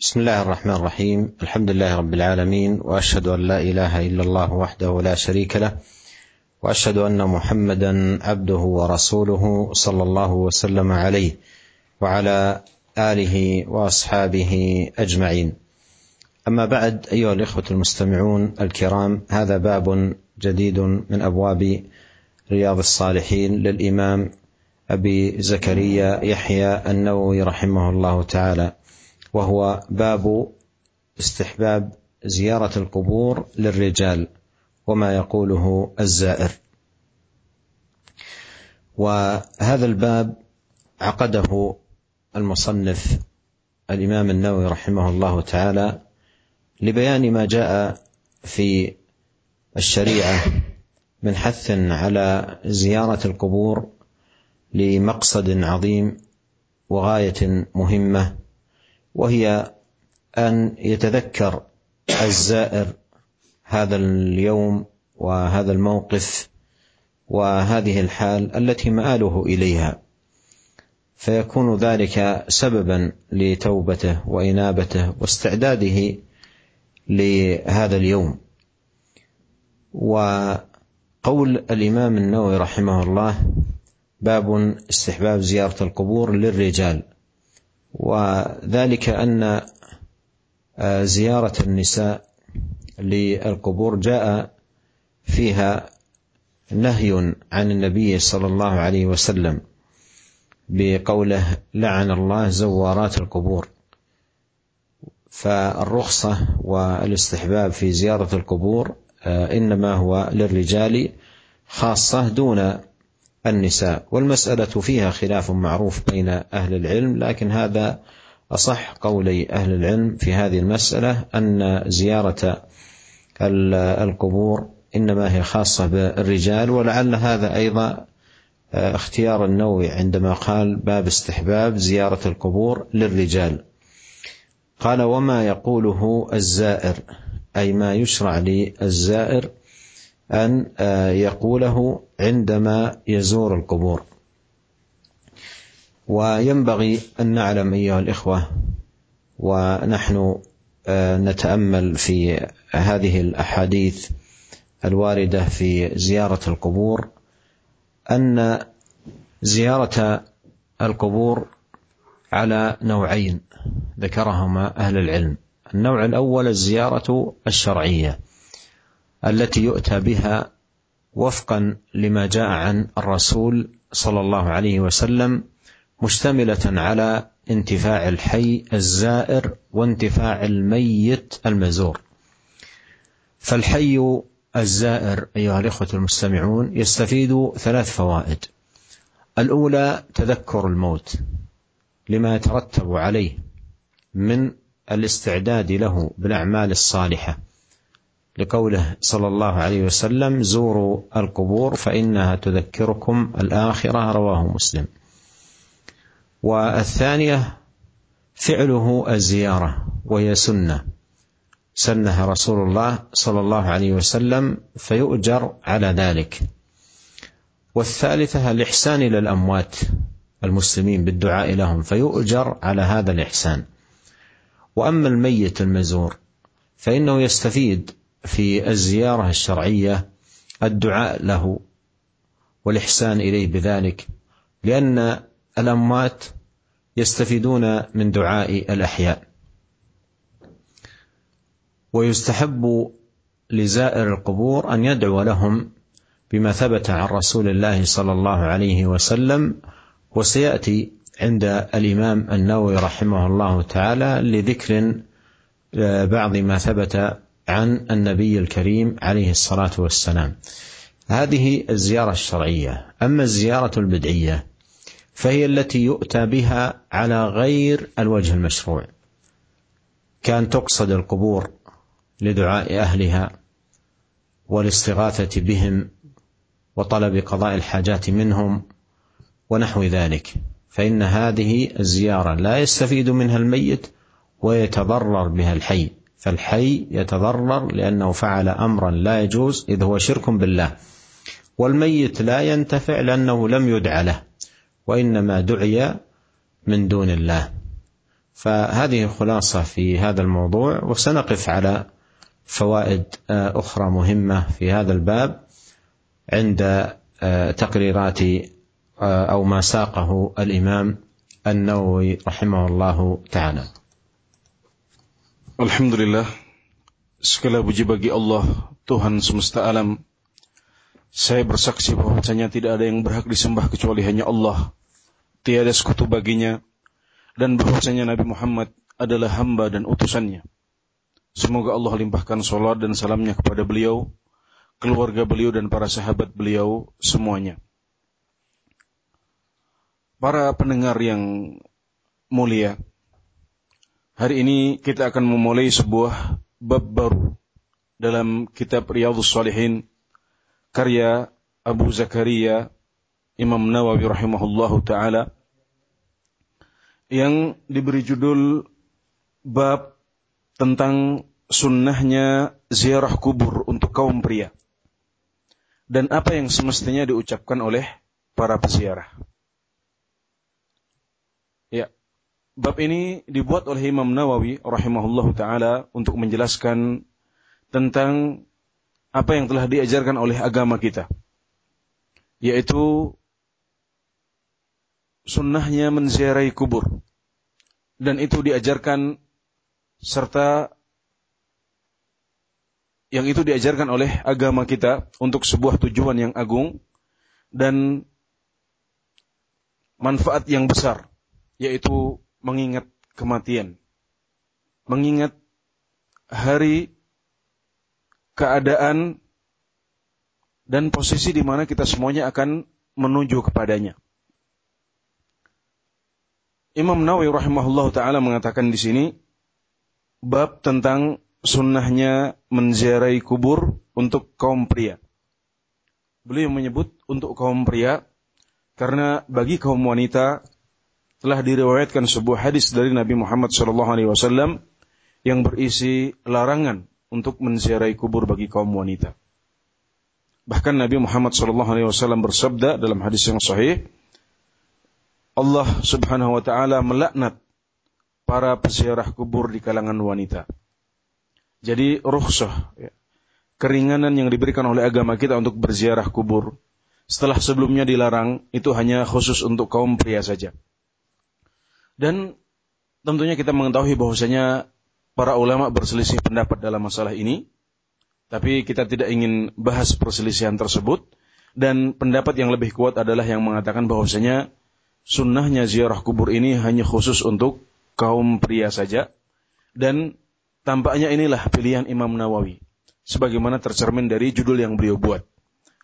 بسم الله الرحمن الرحيم. الحمد لله رب العالمين وأشهد أن لا إله إلا الله وحده لا شريك له وأشهد أن محمدا عبده ورسوله صلى الله وسلم عليه وعلى آله وأصحابه أجمعين. أما بعد أيها الإخوة المستمعون الكرام هذا باب جديد من أبواب رياض الصالحين للإمام أبي زكريا يحيى النووي رحمه الله تعالى. وهو باب استحباب زيارة القبور للرجال وما يقوله الزائر. وهذا الباب عقده المصنف الإمام النووي رحمه الله تعالى لبيان ما جاء في الشريعة من حث على زيارة القبور لمقصد عظيم وغاية مهمة وهي أن يتذكر الزائر هذا اليوم وهذا الموقف وهذه الحال التي مآله إليها. فيكون ذلك سببا لتوبته وإنابته واستعداده لهذا اليوم. وقول الإمام النووي رحمه الله باب استحباب زيارة القبور للرجال. وذلك أن زيارة النساء للقبور جاء فيها نهي عن النبي صلى الله عليه وسلم بقوله لعن الله زوارات القبور. فالرخصة والاستحباب في زيارة القبور إنما هو للرجال خاصة دون النساء. والمسألة فيها خلاف معروف بين أهل العلم لكن هذا أصح قولي أهل العلم في هذه المسألة أن زيارة القبور إنما هي خاصة بالرجال ولعل هذا أيضا اختيار النووي عندما قال باب استحباب زيارة القبور للرجال. قال وما يقوله الزائر أي ما يشرع للزائر أن آه، يقوله عندما يزور القبور. وينبغي أن نعلم أيها الإخوة ونحن آه، نتأمل في هذه الأحاديث الواردة في زيارة القبور أن زيارة القبور على نوعين ذكرهما أهل العلم. النوع الأول الزيارة الشرعية. التي يؤتى بها وفقا لما جاء عن الرسول صلى الله عليه وسلم مشتملة على انتفاع الحي الزائر وانتفاع الميت المزور. فالحي الزائر أيها الإخوة المستمعون يستفيد ثلاث فوائد. الأولى تذكر الموت لما يترتب عليه من الاستعداد له بالأعمال الصالحة. لقوله صلى الله عليه وسلم زوروا القبور فإنها تذكركم الآخرة. رواه مسلم. والثانية فعله الزيارة وهي سنة. سنها رسول الله صلى الله عليه وسلم فيؤجر على ذلك. والثالثة الإحسان إلى الأموات المسلمين بالدعاء لهم فيؤجر على هذا الإحسان. وأما الميت المزور فإنه يستفيد في الزيارة الشرعية الدعاء له والإحسان إليه بذلك لأن الأموات يستفيدون من دعاء الأحياء. ويستحب لزائر القبور أن يدعو لهم بما ثبت عن رسول الله صلى الله عليه وسلم وسيأتي عند الإمام النووي رحمه الله تعالى لذكر بعض ما ثبت عن النبي الكريم عليه الصلاة والسلام. هذه الزيارة الشرعية. أما الزيارة البدعية فهي التي يؤتى بها على غير الوجه المشروع. كان تقصد القبور لدعاء أهلها والاستغاثة بهم وطلب قضاء الحاجات منهم ونحو ذلك. فإن هذه الزيارة لا يستفيد منها الميت ويتضرر بها الحي. فالحي يتضرر لأنه فعل أمرا لا يجوز إذ هو شرك بالله. والميت لا ينتفع لأنه لم يدع له وإنما دعي من دون الله. فهذه خلاصة في هذا الموضوع وسنقف على فوائد أخرى مهمة في هذا الباب عند تقريرات أو ما ساقه الإمام النووي رحمه الله تعالى. Alhamdulillah Segala puji bagi Allah Tuhan semesta alam. Saya bersaksi bahwasanya tidak ada yang berhak disembah kecuali hanya Allah. Tiada sekutu baginya. Dan bahwasanya Nabi Muhammad adalah hamba dan utusannya. Semoga Allah limpahkan solat dan salamnya kepada beliau Keluarga beliau dan para sahabat beliau semuanya. Para pendengar yang mulia Hari ini kita akan memulai sebuah bab baru dalam kitab Riyadhus Salihin karya Abu Zakaria Imam Nawawi rahimahullahu taala yang diberi judul bab tentang sunnahnya ziarah kubur untuk kaum pria dan apa yang semestinya diucapkan oleh para peziarah. Ya, Bab ini dibuat oleh Imam Nawawi rahimahullah taala untuk menjelaskan tentang apa yang telah diajarkan oleh agama kita. Yaitu sunnahnya menziarahi kubur. Dan itu diajarkan serta yang itu diajarkan oleh agama kita untuk sebuah tujuan yang agung dan manfaat yang besar yaitu mengingat kematian. Mengingat hari keadaan dan posisi di mana kita semuanya akan menuju kepadanya. Imam Nawawi rahimahullah taala mengatakan di sini bab tentang sunnahnya menziarahi kubur untuk kaum pria. Beliau menyebut untuk kaum pria karena bagi kaum wanita telah diriwayatkan sebuah hadis dari Nabi Muhammad SAW yang berisi larangan untuk menziarahi kubur bagi kaum wanita. Bahkan Nabi Muhammad SAW bersabda dalam hadis yang sahih, Allah Subhanahu wa taala melaknat para peziarah kubur di kalangan wanita. Jadi rukhsah, ya, keringanan yang diberikan oleh agama kita untuk berziarah kubur setelah sebelumnya dilarang itu hanya khusus untuk kaum pria saja. Dan tentunya kita mengetahui bahwasanya para ulama berselisih pendapat dalam masalah ini. Tapi kita tidak ingin bahas perselisihan tersebut. Dan pendapat yang lebih kuat adalah yang mengatakan bahwasanya sunnahnya ziarah kubur ini hanya khusus untuk kaum pria saja. Dan tampaknya inilah pilihan Imam Nawawi. Sebagaimana tercermin dari judul yang beliau buat.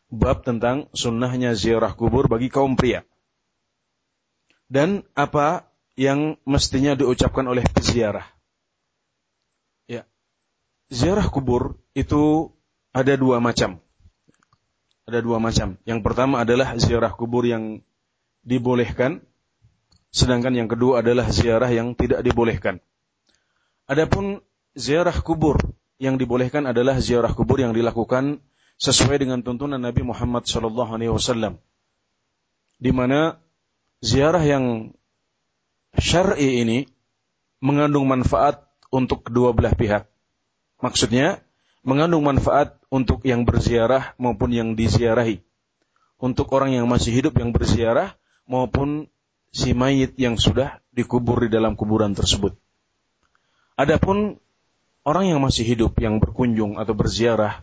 Bab tentang sunnahnya ziarah kubur bagi kaum pria. Dan apa yang mestinya diucapkan oleh peziarah. Ya. Ziarah kubur itu ada dua macam. Ada dua macam. Yang pertama adalah ziarah kubur yang dibolehkan, sedangkan yang kedua adalah ziarah yang tidak dibolehkan. Adapun ziarah kubur yang dibolehkan adalah ziarah kubur yang dilakukan sesuai dengan tuntunan Nabi Muhammad SAW, di mana ziarah yang syar'i ini mengandung manfaat untuk kedua belah pihak. Maksudnya, mengandung manfaat untuk yang berziarah maupun yang diziarahi. Untuk orang yang masih hidup yang berziarah maupun si mayit yang sudah dikubur di dalam kuburan tersebut. Adapun orang yang masih hidup yang berkunjung atau berziarah,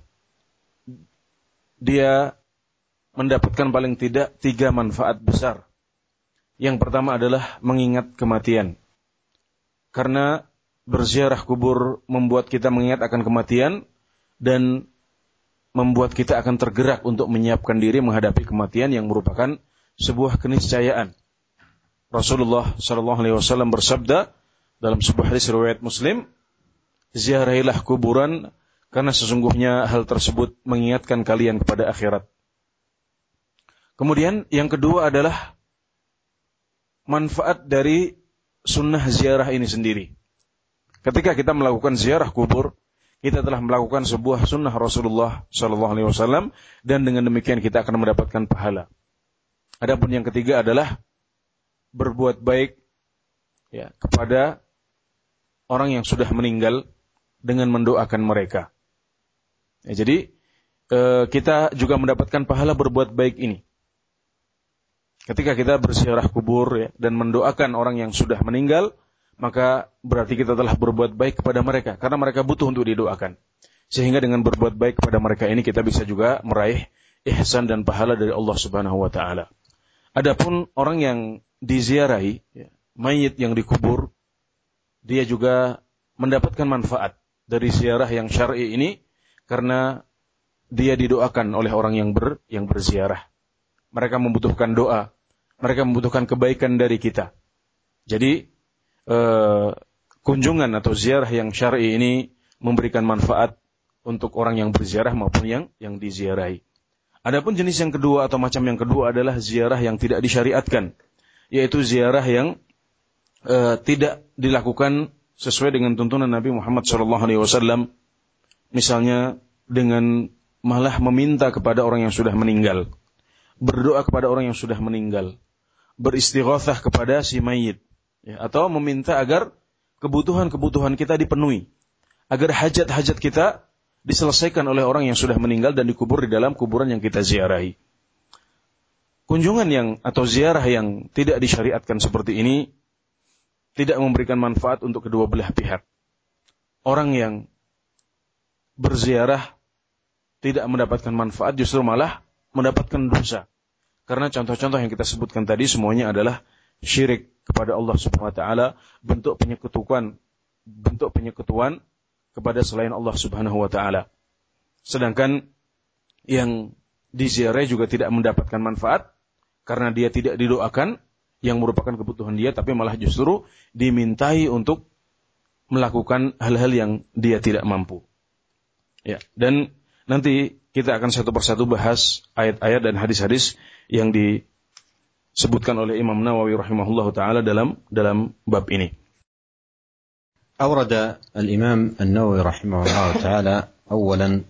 dia mendapatkan paling tidak tiga manfaat besar yang pertama adalah mengingat kematian. Karena berziarah kubur membuat kita mengingat akan kematian dan membuat kita akan tergerak untuk menyiapkan diri menghadapi kematian yang merupakan sebuah keniscayaan. Rasulullah Shallallahu Alaihi Wasallam bersabda dalam sebuah hadis riwayat Muslim, ziarahilah kuburan karena sesungguhnya hal tersebut mengingatkan kalian kepada akhirat. Kemudian yang kedua adalah manfaat dari sunnah ziarah ini sendiri. Ketika kita melakukan ziarah kubur, kita telah melakukan sebuah sunnah Rasulullah Shallallahu Alaihi Wasallam dan dengan demikian kita akan mendapatkan pahala. Adapun yang ketiga adalah berbuat baik ya, kepada orang yang sudah meninggal dengan mendoakan mereka. Ya, jadi eh, kita juga mendapatkan pahala berbuat baik ini. Ketika kita bersiarah kubur ya, dan mendoakan orang yang sudah meninggal, maka berarti kita telah berbuat baik kepada mereka karena mereka butuh untuk didoakan. Sehingga dengan berbuat baik kepada mereka ini kita bisa juga meraih ihsan dan pahala dari Allah Subhanahu wa taala. Adapun orang yang diziarahi, ya, mayit yang dikubur, dia juga mendapatkan manfaat dari ziarah yang syar'i ini karena dia didoakan oleh orang yang ber yang berziarah. Mereka membutuhkan doa, mereka membutuhkan kebaikan dari kita. Jadi eh, kunjungan atau ziarah yang syar'i ini memberikan manfaat untuk orang yang berziarah maupun yang yang diziarahi. Adapun jenis yang kedua atau macam yang kedua adalah ziarah yang tidak disyariatkan, yaitu ziarah yang uh, tidak dilakukan sesuai dengan tuntunan Nabi Muhammad SAW. Misalnya dengan malah meminta kepada orang yang sudah meninggal, berdoa kepada orang yang sudah meninggal, beristighatsah kepada si mayit, ya, atau meminta agar kebutuhan-kebutuhan kita dipenuhi, agar hajat-hajat kita diselesaikan oleh orang yang sudah meninggal dan dikubur di dalam kuburan yang kita ziarahi. Kunjungan yang atau ziarah yang tidak disyariatkan seperti ini tidak memberikan manfaat untuk kedua belah pihak. Orang yang berziarah tidak mendapatkan manfaat justru malah mendapatkan dosa. Karena contoh-contoh yang kita sebutkan tadi semuanya adalah syirik kepada Allah Subhanahu wa taala, bentuk penyekutuan bentuk penyekutuan kepada selain Allah Subhanahu wa taala. Sedangkan yang diziarahi juga tidak mendapatkan manfaat karena dia tidak didoakan yang merupakan kebutuhan dia tapi malah justru dimintai untuk melakukan hal-hal yang dia tidak mampu. Ya, dan nanti kita akan satu persatu bahas ayat-ayat dan hadis-hadis yang disebutkan oleh Imam Nawawi rahimahullah taala dalam dalam bab ini. أورد الإمام النووي رحمه الله تعالى أولا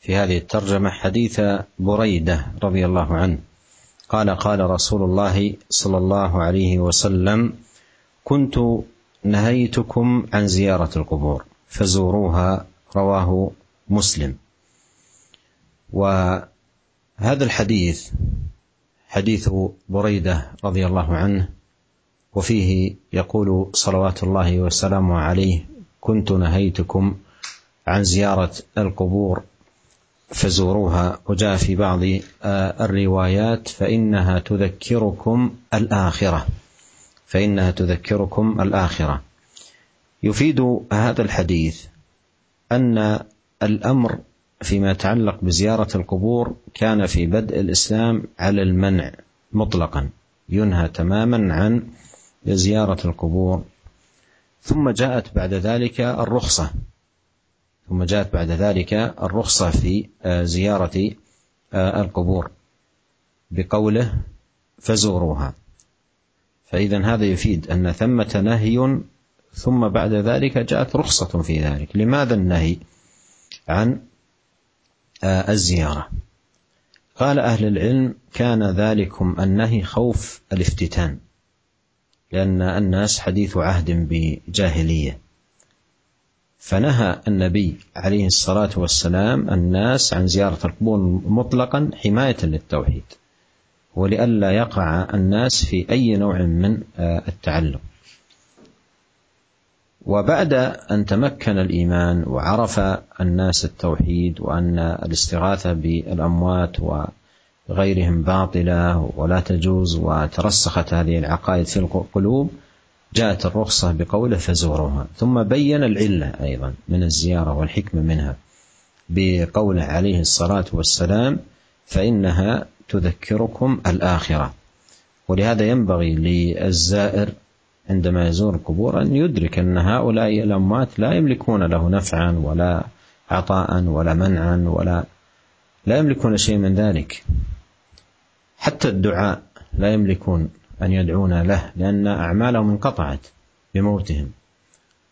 في هذه الترجمة حديث بريدة رضي الله عنه قال قال رسول الله صلى الله عليه وسلم كنت نهيتكم عن زيارة القبور فزوروها رواه مسلم وهذا الحديث حديث بريدة رضي الله عنه وفيه يقول صلوات الله وسلامه عليه كنت نهيتكم عن زيارة القبور فزوروها. وجاء في بعض الروايات فإنها تذكركم الآخرة. فإنها تذكركم الآخرة. يفيد هذا الحديث أن الأمر فيما يتعلق بزيارة القبور كان في بدء الإسلام على المنع مطلقا ينهى تماما عن لزيارة القبور. ثم جاءت بعد ذلك الرخصة. ثم جاءت بعد ذلك الرخصة في آه، زيارة آه، القبور. بقوله فزوروها. فإذا هذا يفيد أن ثمة نهي ثم بعد ذلك جاءت رخصة في ذلك. لماذا النهي؟ عن الزيارة. قال أهل العلم كان ذلكم النهي خوف الافتتان لأن الناس حديث عهد بجاهلية. فنهى النبي عليه الصلاة والسلام الناس عن زيارة القبور مطلقا حماية للتوحيد ولئلا يقع الناس في أي نوع من التعلم وبعد أن تمكن الإيمان وعرف الناس التوحيد وأن الاستغاثة بالأموات و غيرهم باطلة ولا تجوز وترسخت هذه العقائد في القلوب جاءت الرخصة بقوله فزوروها ثم بين العلة أيضا من الزيارة والحكمة منها بقوله عليه الصلاة والسلام فإنها تذكركم الآخرة. ولهذا ينبغي للزائر عندما يزور القبور أن يدرك أن هؤلاء الأموات لا يملكون له نفعا ولا عطاء ولا منعا ولا لا يملكون شيء من ذلك. حتى الدعاء لا يملكون أن يدعون له لأن أعمالهم انقطعت بموتهم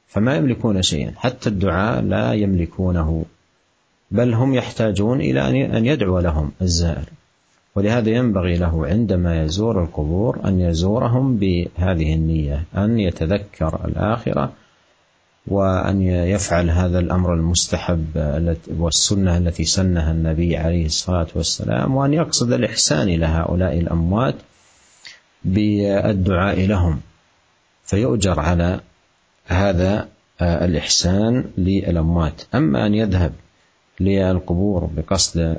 فما يملكون شيئا. حتى الدعاء لا يملكونه بل هم يحتاجون إلى أن يدعو لهم الزائر. ولهذا ينبغي له عندما يزور القبور أن يزورهم بهذه النية أن يتذكر الآخرة وأن يفعل هذا الأمر المستحب والسنة التي سنها النبي عليه الصلاة والسلام وأن يقصد الإحسان إلى هؤلاء الأموات بالدعاء لهم. فيؤجر على هذا الإحسان للأموات. أما أن يذهب للقبور بقصد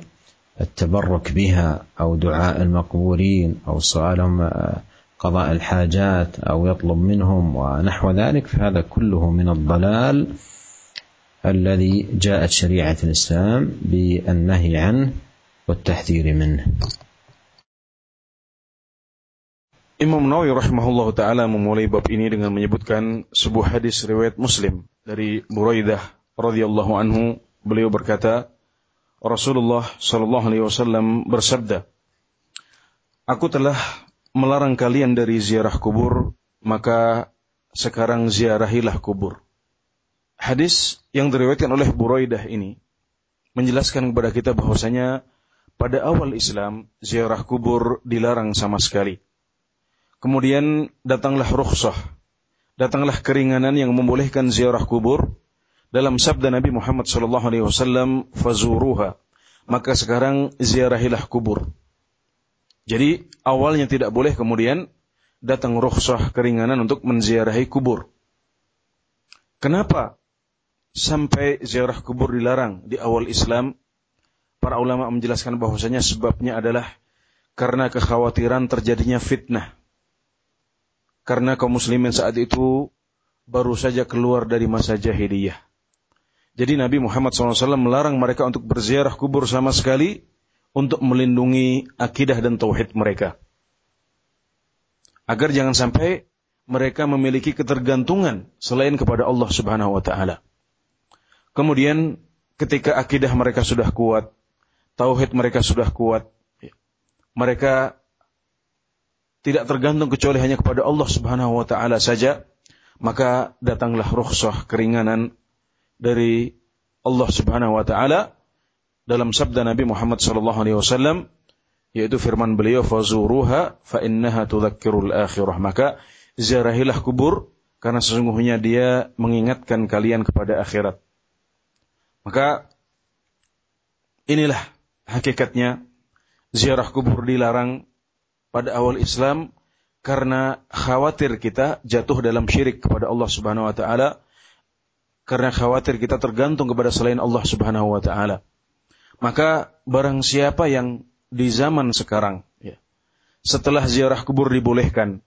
التبرك بها أو دعاء المقبورين أو سؤالهم قضاء الحاجات أو يطلب منهم ونحو ذلك فهذا كله من الضلال الذي جاءت شريعة الإسلام بالنهي عنه والتحذير منه Imam Nawawi rahimahullah taala memulai bab ini dengan menyebutkan sebuah hadis riwayat Muslim dari Buraidah radhiyallahu anhu beliau berkata Rasulullah sallallahu alaihi wasallam bersabda Aku telah melarang kalian dari ziarah kubur maka sekarang ziarahilah kubur. Hadis yang diriwayatkan oleh Buraidah ini menjelaskan kepada kita bahwasanya pada awal Islam ziarah kubur dilarang sama sekali. Kemudian datanglah rukhsah, datanglah keringanan yang membolehkan ziarah kubur dalam sabda Nabi Muhammad sallallahu alaihi wasallam fazuruha. Maka sekarang ziarahilah kubur. Jadi awalnya tidak boleh kemudian datang rukhsah keringanan untuk menziarahi kubur. Kenapa sampai ziarah kubur dilarang di awal Islam? Para ulama menjelaskan bahwasanya sebabnya adalah karena kekhawatiran terjadinya fitnah karena kaum muslimin saat itu baru saja keluar dari masa jahiliyah. Jadi Nabi Muhammad SAW melarang mereka untuk berziarah kubur sama sekali untuk melindungi akidah dan tauhid mereka. Agar jangan sampai mereka memiliki ketergantungan selain kepada Allah Subhanahu wa taala. Kemudian ketika akidah mereka sudah kuat, tauhid mereka sudah kuat, mereka tidak tergantung kecuali hanya kepada Allah Subhanahu wa taala saja, maka datanglah rukhsah keringanan dari Allah Subhanahu wa taala dalam sabda Nabi Muhammad sallallahu alaihi wasallam yaitu firman beliau fazuruha fa innaha tudzakkirul akhirah. Maka ziarahilah kubur karena sesungguhnya dia mengingatkan kalian kepada akhirat. Maka inilah hakikatnya ziarah kubur dilarang pada awal Islam karena khawatir kita jatuh dalam syirik kepada Allah Subhanahu wa taala karena khawatir kita tergantung kepada selain Allah Subhanahu wa taala. Maka barang siapa yang di zaman sekarang ya, setelah ziarah kubur dibolehkan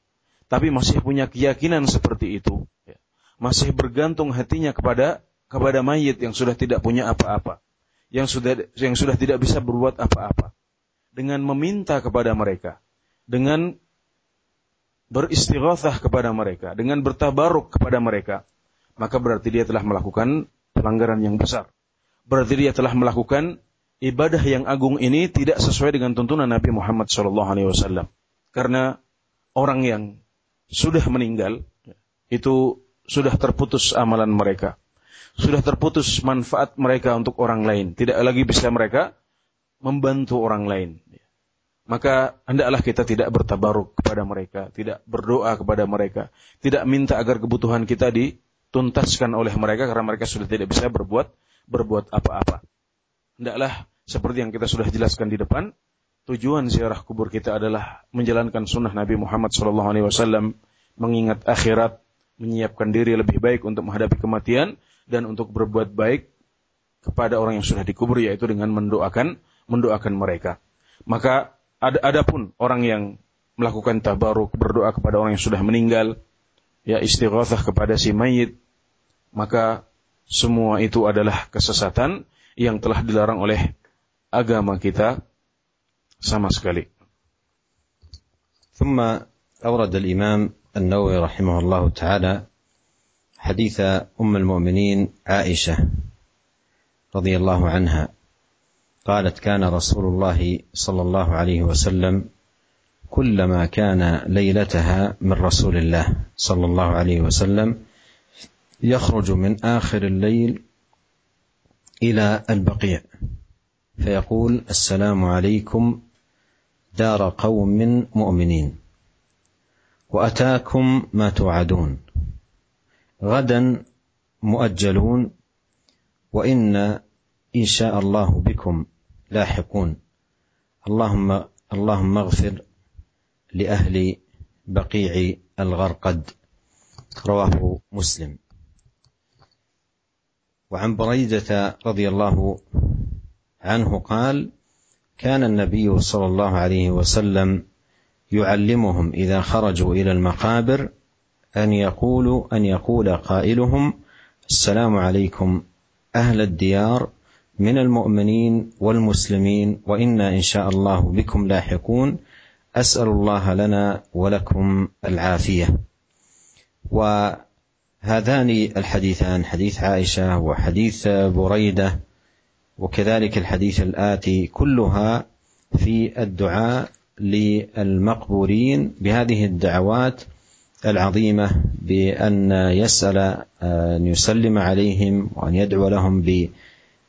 tapi masih punya keyakinan seperti itu ya, masih bergantung hatinya kepada kepada mayit yang sudah tidak punya apa-apa yang sudah yang sudah tidak bisa berbuat apa-apa dengan meminta kepada mereka dengan beristighatsah kepada mereka, dengan bertabaruk kepada mereka, maka berarti dia telah melakukan pelanggaran yang besar. Berarti dia telah melakukan ibadah yang agung ini tidak sesuai dengan tuntunan Nabi Muhammad SAW. Karena orang yang sudah meninggal itu sudah terputus amalan mereka. Sudah terputus manfaat mereka untuk orang lain. Tidak lagi bisa mereka membantu orang lain maka hendaklah kita tidak bertabaruk kepada mereka, tidak berdoa kepada mereka, tidak minta agar kebutuhan kita dituntaskan oleh mereka karena mereka sudah tidak bisa berbuat berbuat apa-apa. Hendaklah seperti yang kita sudah jelaskan di depan, tujuan ziarah kubur kita adalah menjalankan sunnah Nabi Muhammad SAW, mengingat akhirat, menyiapkan diri lebih baik untuk menghadapi kematian dan untuk berbuat baik kepada orang yang sudah dikubur yaitu dengan mendoakan mendoakan mereka. Maka ada adapun orang yang melakukan tabaruk berdoa kepada orang yang sudah meninggal ya istighatsah kepada si mayit maka semua itu adalah kesesatan yang telah dilarang oleh agama kita sama sekali. ثم أورد الإمام النووي رحمه الله تعالى حديث أم المؤمنين عائشة رضي الله عنها قالت كان رسول الله صلى الله عليه وسلم كلما كان ليلتها من رسول الله صلى الله عليه وسلم يخرج من آخر الليل إلى البقيع. فيقول السلام عليكم دار قوم مؤمنين. وأتاكم ما توعدون. غدا مؤجلون. وإنا إن شاء الله بكم لاحقون. اللهم اللهم اغفر لأهل بقيع الغرقد. رواه مسلم. وعن بريدة رضي الله عنه قال كان النبي صلى الله عليه وسلم يعلمهم إذا خرجوا إلى المقابر أن يقولوا أن يقول قائلهم السلام عليكم أهل الديار من المؤمنين والمسلمين وإنا إن شاء الله بكم لاحقون أسأل الله لنا ولكم العافية. وهذان الحديثان حديث عائشة وحديث بريدة وكذلك الحديث الآتي كلها في الدعاء للمقبورين بهذه الدعوات العظيمة بأن يسأل أن يسلم عليهم وأن يدعو لهم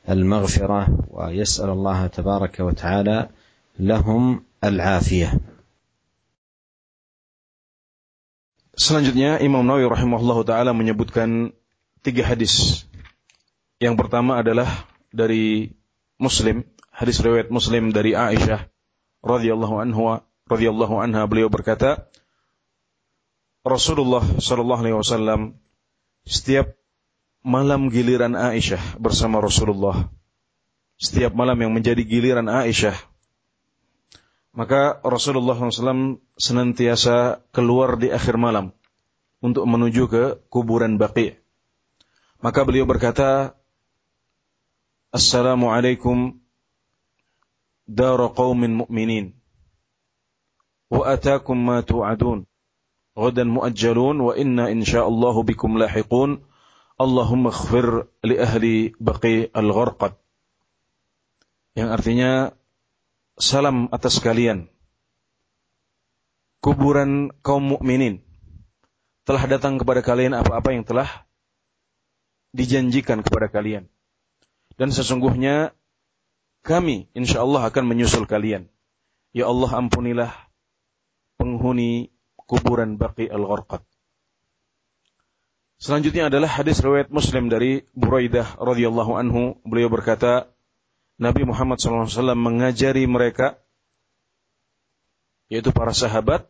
بالمغفرة ويسأل الله تبارك وتعالى لهم العافية. Selanjutnya Imam Nawawi rahimahullah taala menyebutkan tiga hadis. Yang pertama adalah dari Muslim, hadis riwayat Muslim dari Aisyah radhiyallahu anha radhiyallahu anha beliau berkata Rasulullah sallallahu alaihi wasallam setiap malam giliran Aisyah bersama Rasulullah setiap malam yang menjadi giliran Aisyah maka Rasulullah SAW senantiasa keluar di akhir malam untuk menuju ke kuburan Baqi. Maka beliau berkata, Assalamualaikum دار قوم مؤمنين وأتاكم ما توعدون غدا مؤجلون وإنا إن شاء الله بكم لاحقون اللهم اغفر لأهل بقي الغرقد yang artinya salam atas kalian kuburan kaum mukminin telah datang kepada kalian apa-apa yang telah dijanjikan kepada kalian dan sesungguhnya kami insya Allah akan menyusul kalian. Ya Allah ampunilah penghuni kuburan Baqi al-Gharqad. Selanjutnya adalah hadis riwayat Muslim dari Buraidah radhiyallahu anhu. Beliau berkata, Nabi Muhammad SAW mengajari mereka, yaitu para sahabat,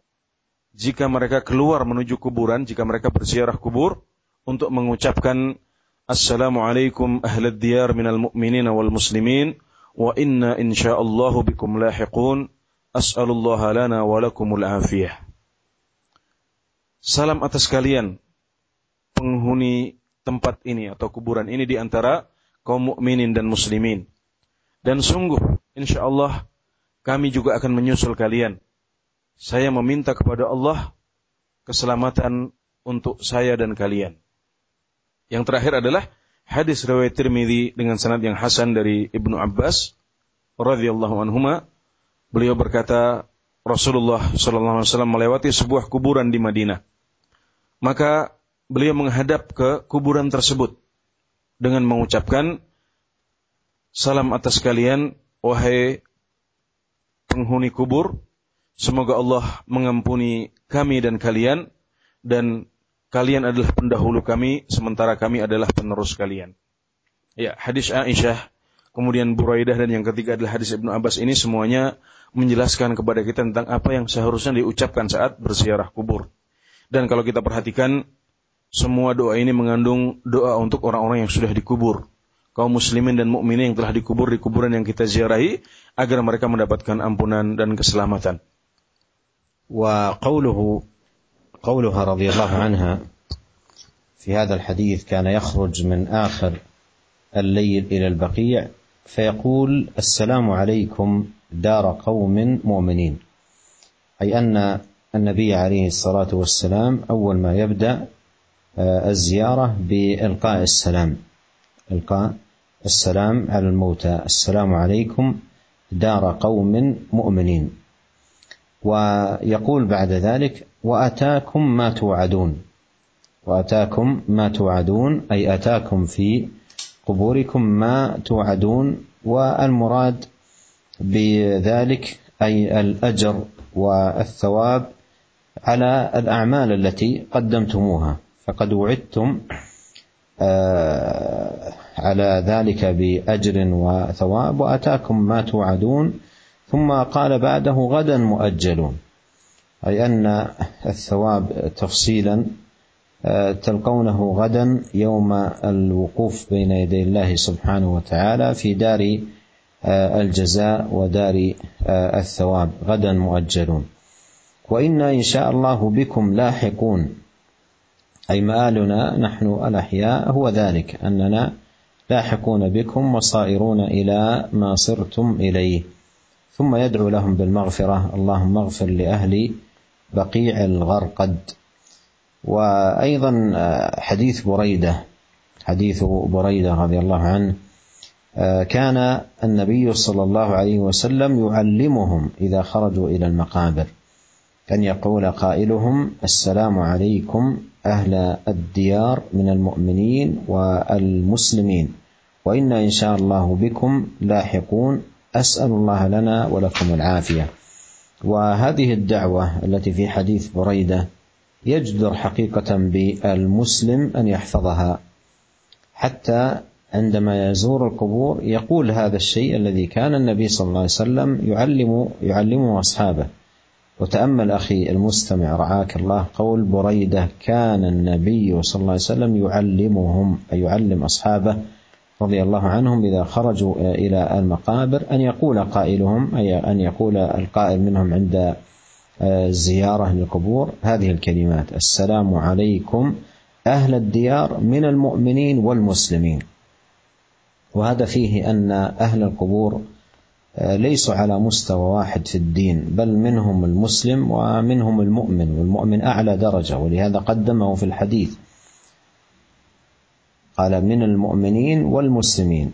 jika mereka keluar menuju kuburan, jika mereka berziarah kubur, untuk mengucapkan Assalamualaikum ahlad diyar minal mu'minin wal muslimin wa inna insyaallahu bikum lahiqun as'alullaha lana wa lakumul afiyah Salam atas kalian penghuni tempat ini atau kuburan ini di antara kaum mukminin dan muslimin. Dan sungguh insyaallah kami juga akan menyusul kalian. Saya meminta kepada Allah keselamatan untuk saya dan kalian. Yang terakhir adalah hadis riwayat Tirmidzi dengan sanad yang hasan dari Ibnu Abbas radhiyallahu anhuma beliau berkata Rasulullah sallallahu alaihi wasallam melewati sebuah kuburan di Madinah maka beliau menghadap ke kuburan tersebut dengan mengucapkan salam atas kalian wahai penghuni kubur semoga Allah mengampuni kami dan kalian dan kalian adalah pendahulu kami, sementara kami adalah penerus kalian. Ya, hadis Aisyah, kemudian Buraidah dan yang ketiga adalah hadis Ibnu Abbas ini semuanya menjelaskan kepada kita tentang apa yang seharusnya diucapkan saat berziarah kubur. Dan kalau kita perhatikan, semua doa ini mengandung doa untuk orang-orang yang sudah dikubur. Kaum muslimin dan mukminin yang telah dikubur di kuburan yang kita ziarahi agar mereka mendapatkan ampunan dan keselamatan. Wa qawluhu رضي الله عنها في هذا الحديث كان يخرج من آخر الليل إلى البقيع فيقول السلام عليكم دار قوم مؤمنين أي أن النبي عليه الصلاة والسلام أول ما يبدأ الزيارة بإلقاء السلام إلقاء السلام على الموتى. السلام عليكم دار قوم مؤمنين. ويقول بعد ذلك وأتاكم ما توعدون. وأتاكم ما توعدون أي أتاكم في قبوركم ما توعدون. والمراد بذلك أي الأجر والثواب على الأعمال التي قدمتموها. فقد وعدتم على ذلك بأجر وثواب وأتاكم ما توعدون. ثم قال بعده غدا مؤجلون أي أن الثواب تفصيلا آه، تلقونه غدا يوم الوقوف بين يدي الله سبحانه وتعالى في دار آه، الجزاء ودار الثواب. غدا مؤجلون. وإنا إن شاء الله بكم لاحقون. أي مآلنا نحن الأحياء هو ذلك أننا لاحقون بكم وصائرون إلى ما صرتم إليه. ثم يدعو لهم بالمغفرة اللهم اغفر لأهل بقيع الغرقد. وأيضا حديث بريدة حديث بريدة رضي الله عنه كان النبي صلى الله عليه وسلم يعلمهم إذا خرجوا إلى المقابر. أن يقول قائلهم السلام عليكم أهل الديار من المؤمنين والمسلمين وإنا إن شاء الله بكم لاحقون. أسأل الله لنا ولكم العافية. وهذه الدعوة التي في حديث بريدة يجدر حقيقة بالمسلم أن يحفظها. حتى عندما يزور القبور يقول هذا الشيء الذي كان النبي صلى الله عليه وسلم يعلم يعلمه أصحابه. وتأمل أخي المستمع رعاك الله قول بريدة كان النبي صلى الله عليه وسلم يعلمهم أي يعلم أصحابه رضي الله عنهم إذا خرجوا إلى المقابر أن يقول قائلهم أي أن يقول القائل منهم عند الزيارة للقبور. هذه الكلمات السلام عليكم أهل الديار من المؤمنين والمسلمين. وهذا فيه أن أهل القبور ليسوا على مستوى واحد في الدين بل منهم المسلم ومنهم المؤمن والمؤمن أعلى درجة ولهذا قدمه في الحديث. قال من المؤمنين والمسلمين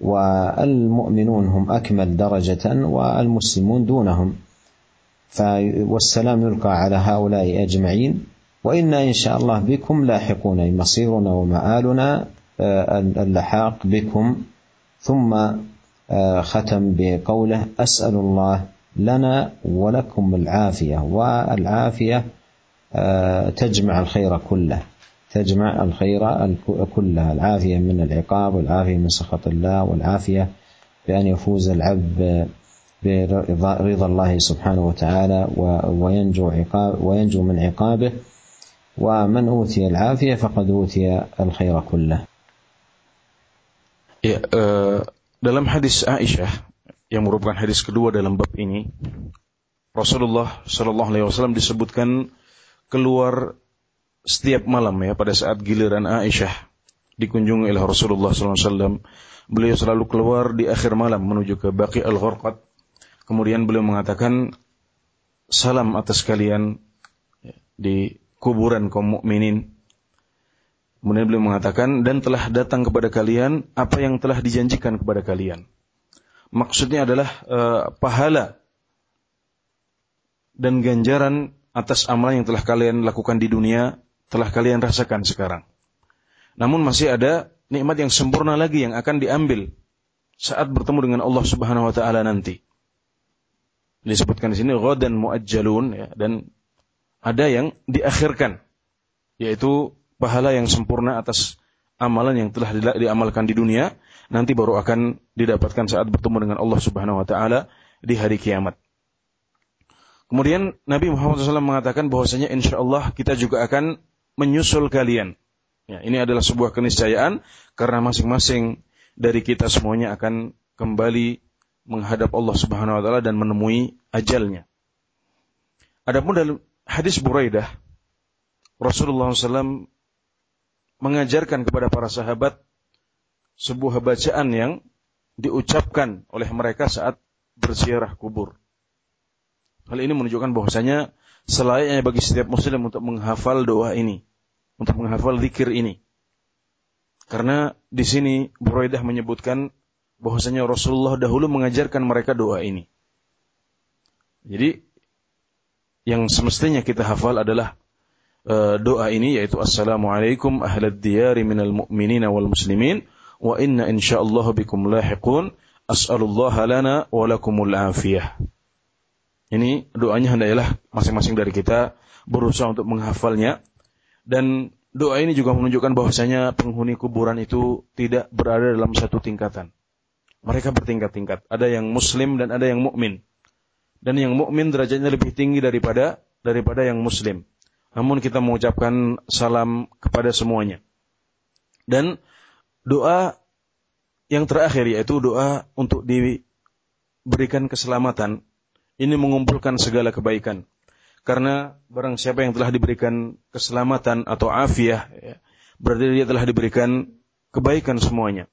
والمؤمنون هم أكمل درجة والمسلمون دونهم. والسلام يلقى على هؤلاء أجمعين. وأنا إن شاء الله بكم لاحقون مصيرنا ومآلنا اللحاق بكم. ثم ختم بقوله أسأل الله لنا ولكم العافية. والعافية تجمع الخير كله تجمع الخير كله. العافية من العقاب والعافية من سخط الله والعافية بأن يفوز العبد برضا الله سبحانه وتعالى وينجو عقاب وينجو من عقابه. ومن أوتي العافية فقد أوتي الخير كله. Dalam hadis Aisyah yang merupakan hadis kedua dalam bab ini, Rasulullah Shallallahu Alaihi Wasallam disebutkan keluar setiap malam ya pada saat giliran Aisyah dikunjungi oleh Rasulullah SAW. Beliau selalu keluar di akhir malam menuju ke Baqi al-Ghurqad. Kemudian beliau mengatakan salam atas kalian di kuburan kaum mukminin Kemudian beliau mengatakan, dan telah datang kepada kalian apa yang telah dijanjikan kepada kalian. Maksudnya adalah uh, pahala dan ganjaran atas amalan yang telah kalian lakukan di dunia, telah kalian rasakan sekarang. Namun masih ada nikmat yang sempurna lagi yang akan diambil saat bertemu dengan Allah Subhanahu wa taala nanti. Disebutkan di sini ghadan muajjalun ya, dan ada yang diakhirkan yaitu pahala yang sempurna atas amalan yang telah diamalkan di dunia nanti baru akan didapatkan saat bertemu dengan Allah Subhanahu wa taala di hari kiamat. Kemudian Nabi Muhammad SAW mengatakan bahwasanya insya Allah kita juga akan menyusul kalian. Ya, ini adalah sebuah keniscayaan karena masing-masing dari kita semuanya akan kembali menghadap Allah Subhanahu wa taala dan menemui ajalnya. Adapun dalam hadis Buraidah Rasulullah SAW mengajarkan kepada para sahabat sebuah bacaan yang diucapkan oleh mereka saat berziarah kubur. Hal ini menunjukkan bahwasanya selayaknya bagi setiap muslim untuk menghafal doa ini, untuk menghafal zikir ini. Karena di sini Buraidah menyebutkan bahwasanya Rasulullah dahulu mengajarkan mereka doa ini. Jadi yang semestinya kita hafal adalah Eh, doa ini yaitu Assalamualaikum ahlad diyari minal mu'minina wal muslimin wa inna insyaallah bikum lahiqun as'alullaha lana wa lakumul afiyah. Ini doanya hendaklah masing-masing dari kita berusaha untuk menghafalnya dan doa ini juga menunjukkan bahwasanya penghuni kuburan itu tidak berada dalam satu tingkatan. Mereka bertingkat-tingkat. Ada yang muslim dan ada yang mukmin. Dan yang mukmin derajatnya lebih tinggi daripada daripada yang muslim. Namun kita mengucapkan salam kepada semuanya. Dan doa yang terakhir yaitu doa untuk diberikan keselamatan. Ini mengumpulkan segala kebaikan. Karena barang siapa yang telah diberikan keselamatan atau afiah, ya, berarti dia telah diberikan kebaikan semuanya.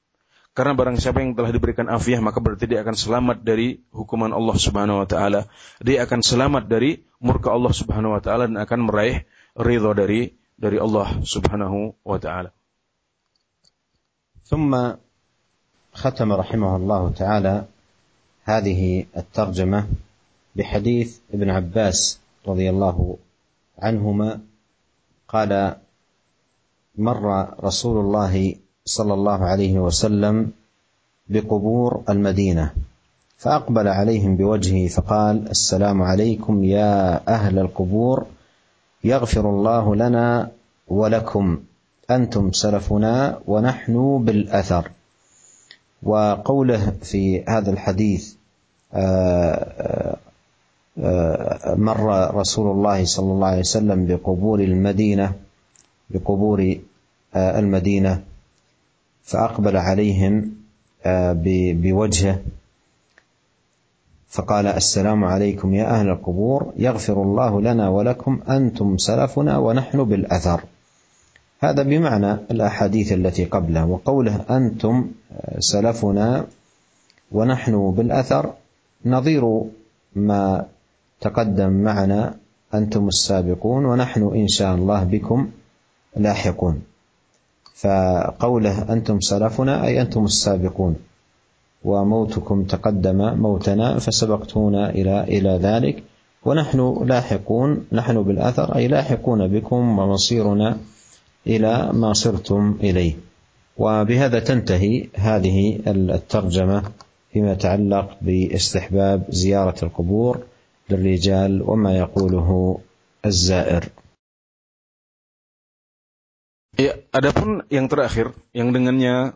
Karena barang siapa yang telah diberikan afiah, maka berarti dia akan selamat dari hukuman Allah Subhanahu wa taala. Dia akan selamat dari murka Allah Subhanahu wa taala dan akan meraih ridha dari dari Allah Subhanahu wa taala. ثم ختم رحمه الله تعالى هذه الترجمه بحديث ابن عباس رضي الله عنهما قال مر رسول الله صلى الله عليه وسلم بقبور المدينة فأقبل عليهم بوجهه فقال السلام عليكم يا أهل القبور. يغفر الله لنا ولكم. أنتم سلفنا ونحن بالأثر. وقوله في هذا الحديث آه، مر رسول الله صلى الله عليه وسلم بقبور المدينة بقبور المدينة. فأقبل عليهم بوجهه فقال السلام عليكم يا أهل القبور يغفر الله لنا ولكم أنتم سلفنا ونحن بالأثر. هذا بمعنى الأحاديث التي قبله وقوله أنتم سلفنا ونحن بالأثر. نظير ما تقدم معنا أنتم السابقون ونحن إن شاء الله بكم لاحقون. فقوله أنتم سلفنا أي أنتم السابقون. وموتكم تقدم موتنا فسبقتونا إلى إلى ذلك. ونحن لاحقون نحن بالآثر أي لاحقون بكم ومصيرنا إلى ما صرتم إليه. وبهذا تنتهي هذه الترجمة فيما يتعلق باستحباب زيارة القبور للرجال وما يقوله الزائر. Ya, adapun yang terakhir yang dengannya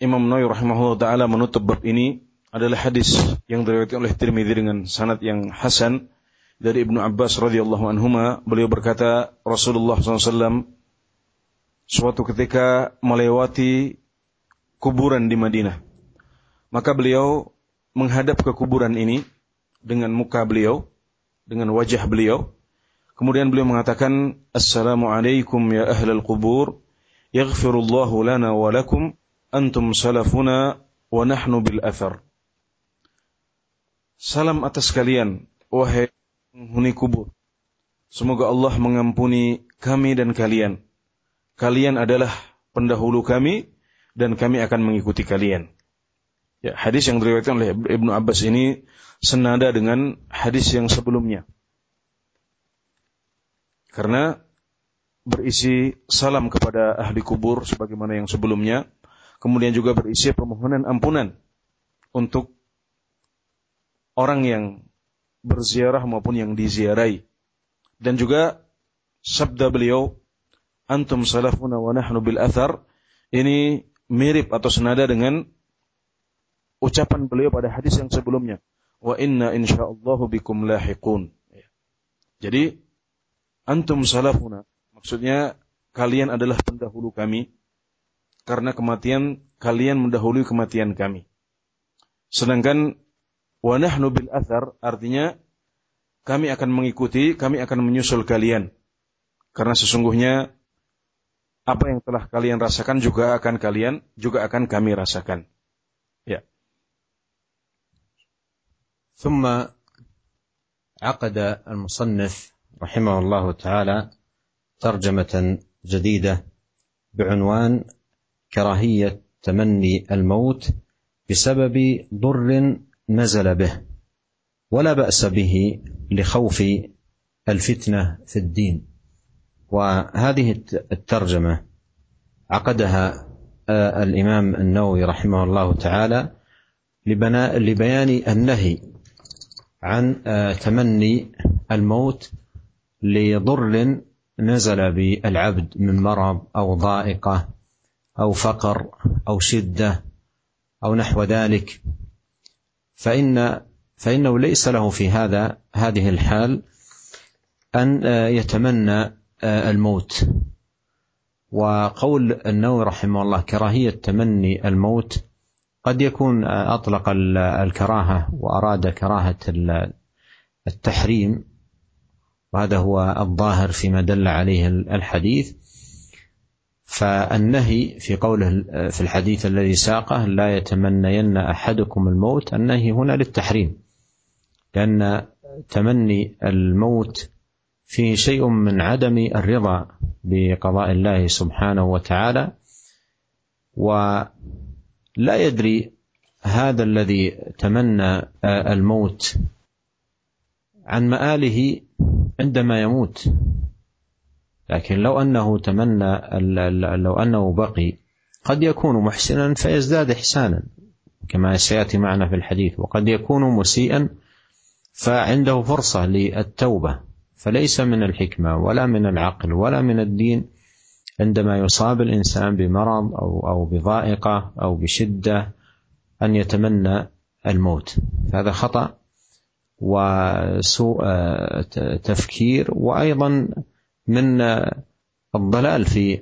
Imam Nawawi rahimahullah taala menutup bab ini adalah hadis yang diriwayatkan oleh Tirmidzi dengan sanad yang hasan dari Ibnu Abbas radhiyallahu anhuma beliau berkata Rasulullah SAW suatu ketika melewati kuburan di Madinah maka beliau menghadap ke kuburan ini dengan muka beliau, dengan wajah beliau. Kemudian beliau mengatakan, Assalamualaikum ya ahlal kubur, yaghfirullahu lana wa lakum, antum salafuna wa nahnu bil athar. Salam atas kalian, wahai penghuni kubur. Semoga Allah mengampuni kami dan kalian. Kalian adalah pendahulu kami dan kami akan mengikuti kalian. Ya, hadis yang diriwayatkan oleh Ibnu Abbas ini senada dengan hadis yang sebelumnya. Karena berisi salam kepada ahli kubur sebagaimana yang sebelumnya, kemudian juga berisi permohonan ampunan untuk orang yang berziarah maupun yang diziarahi. Dan juga sabda beliau, antum salafuna wa nahnu bil athar, ini mirip atau senada dengan ucapan beliau pada hadis yang sebelumnya. Wa inna insyaallahu bikum lahiqun. Jadi antum salafuna maksudnya kalian adalah pendahulu kami karena kematian kalian mendahului kematian kami. Sedangkan wa nahnu bil athar artinya kami akan mengikuti, kami akan menyusul kalian. Karena sesungguhnya apa yang telah kalian rasakan juga akan kalian juga akan kami rasakan. Ya. ثم عقد المصنف رحمه الله تعالى ترجمة جديدة بعنوان كراهية تمني الموت بسبب ضر نزل به ولا بأس به لخوف الفتنة في الدين. وهذه الترجمة عقدها الإمام النووي رحمه الله تعالى لبيان النهي عن آه، تمني الموت لضر نزل بالعبد من مرض أو ضائقة أو فقر أو شدة أو نحو ذلك. فان فإنه ليس له في هذا هذه الحال أن يتمنى الموت. وقول النووي رحمه الله كراهية تمني الموت قد يكون أطلق الكراهة وأراد كراهة التحريم. وهذا هو الظاهر فيما دل عليه الحديث. فالنهي في قوله في الحديث الذي ساقه لا يتمنين أحدكم الموت النهي هنا للتحريم. لأن تمني الموت فيه شيء من عدم الرضا بقضاء الله سبحانه وتعالى. ولا يدري هذا الذي تمنى الموت عن مآله عندما يموت. لكن لو أنه تمنى لو أنه بقي قد يكون محسنا فيزداد إحسانا كما سيأتي معنا في الحديث. وقد يكون مسيئا فعنده فرصة للتوبة. فليس من الحكمة ولا من العقل ولا من الدين عندما يصاب الإنسان بمرض أو أو بضائقة أو بشدة أن يتمنى الموت. هذا خطأ. وسوء تفكير وأيضا من الضلال في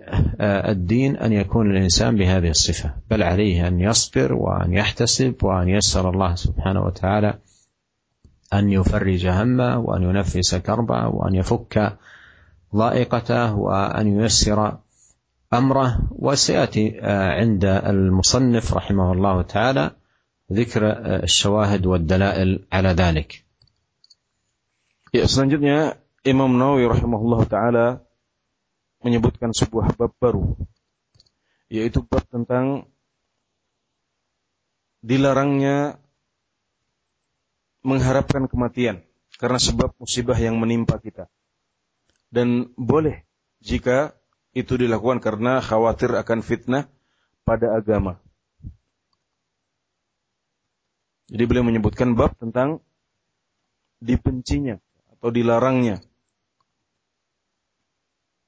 الدين أن يكون الإنسان بهذه الصفة بل عليه أن يصبر وأن يحتسب وأن يسر الله سبحانه وتعالى أن يفرج همه وأن ينفس كربه وأن يفك ضائقته وأن ييسر أمره وسيأتي عند المصنف رحمه الله تعالى ذكر الشواهد والدلائل على ذلك. Ya, selanjutnya Imam Nawawi rahimahullah taala menyebutkan sebuah bab baru yaitu bab tentang dilarangnya mengharapkan kematian karena sebab musibah yang menimpa kita. Dan boleh jika itu dilakukan karena khawatir akan fitnah pada agama. Jadi beliau menyebutkan bab tentang dibencinya atau dilarangnya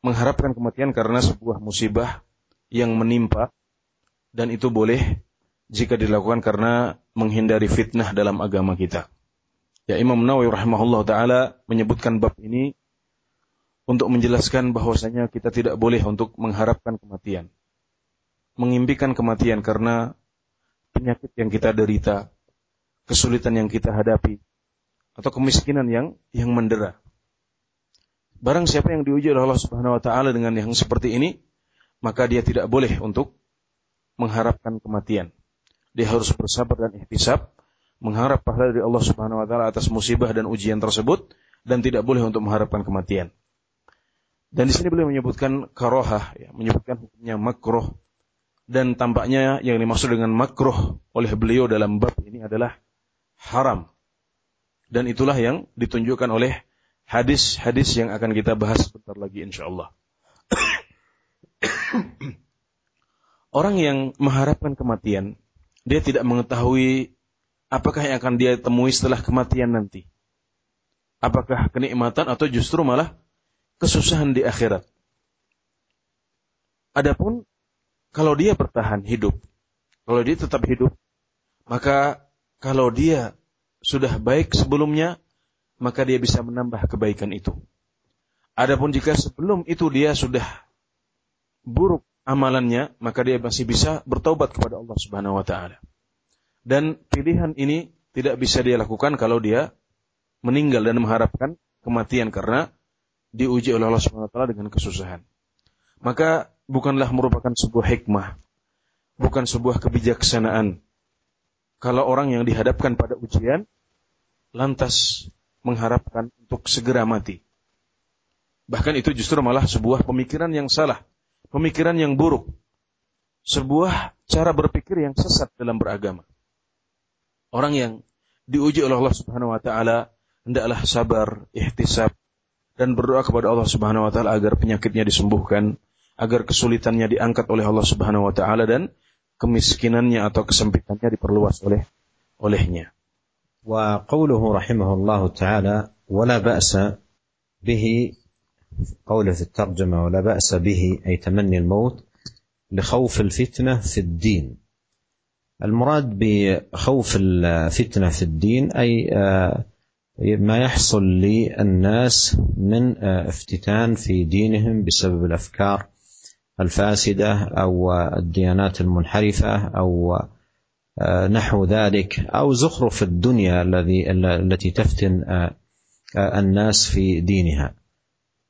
mengharapkan kematian karena sebuah musibah yang menimpa dan itu boleh jika dilakukan karena menghindari fitnah dalam agama kita. Ya Imam Nawawi rahimahullah taala menyebutkan bab ini untuk menjelaskan bahwasanya kita tidak boleh untuk mengharapkan kematian. Mengimpikan kematian karena penyakit yang kita derita, kesulitan yang kita hadapi, atau kemiskinan yang yang mendera. Barang siapa yang diuji oleh Allah Subhanahu wa taala dengan yang seperti ini, maka dia tidak boleh untuk mengharapkan kematian. Dia harus bersabar dan ihtisab, mengharap pahala dari Allah Subhanahu wa taala atas musibah dan ujian tersebut dan tidak boleh untuk mengharapkan kematian. Dan di sini beliau menyebutkan karohah, ya, menyebutkan hukumnya makruh dan tampaknya yang dimaksud dengan makruh oleh beliau dalam bab ini adalah haram dan itulah yang ditunjukkan oleh hadis-hadis yang akan kita bahas sebentar lagi insyaallah. Orang yang mengharapkan kematian, dia tidak mengetahui apakah yang akan dia temui setelah kematian nanti. Apakah kenikmatan atau justru malah kesusahan di akhirat. Adapun kalau dia bertahan hidup, kalau dia tetap hidup, maka kalau dia sudah baik sebelumnya, maka dia bisa menambah kebaikan itu. Adapun jika sebelum itu dia sudah buruk amalannya, maka dia masih bisa bertobat kepada Allah Subhanahu wa taala. Dan pilihan ini tidak bisa dia lakukan kalau dia meninggal dan mengharapkan kematian karena diuji oleh Allah Subhanahu wa taala dengan kesusahan. Maka bukanlah merupakan sebuah hikmah, bukan sebuah kebijaksanaan kalau orang yang dihadapkan pada ujian lantas mengharapkan untuk segera mati. Bahkan itu justru malah sebuah pemikiran yang salah, pemikiran yang buruk, sebuah cara berpikir yang sesat dalam beragama. Orang yang diuji oleh Allah Subhanahu wa taala hendaklah sabar, ihtisab dan berdoa kepada Allah Subhanahu wa taala agar penyakitnya disembuhkan, agar kesulitannya diangkat oleh Allah Subhanahu wa taala dan kemiskinannya atau kesempitannya diperluas oleh olehnya. وقوله رحمه الله تعالى ولا بأس به قوله في الترجمة ولا بأس به أي تمني الموت لخوف الفتنة في الدين. المراد بخوف الفتنة في الدين أي ما يحصل للناس من افتتان في دينهم بسبب الأفكار الفاسدة أو الديانات المنحرفة أو نحو ذلك أو زخرف الدنيا الذي التي تفتن الناس في دينها.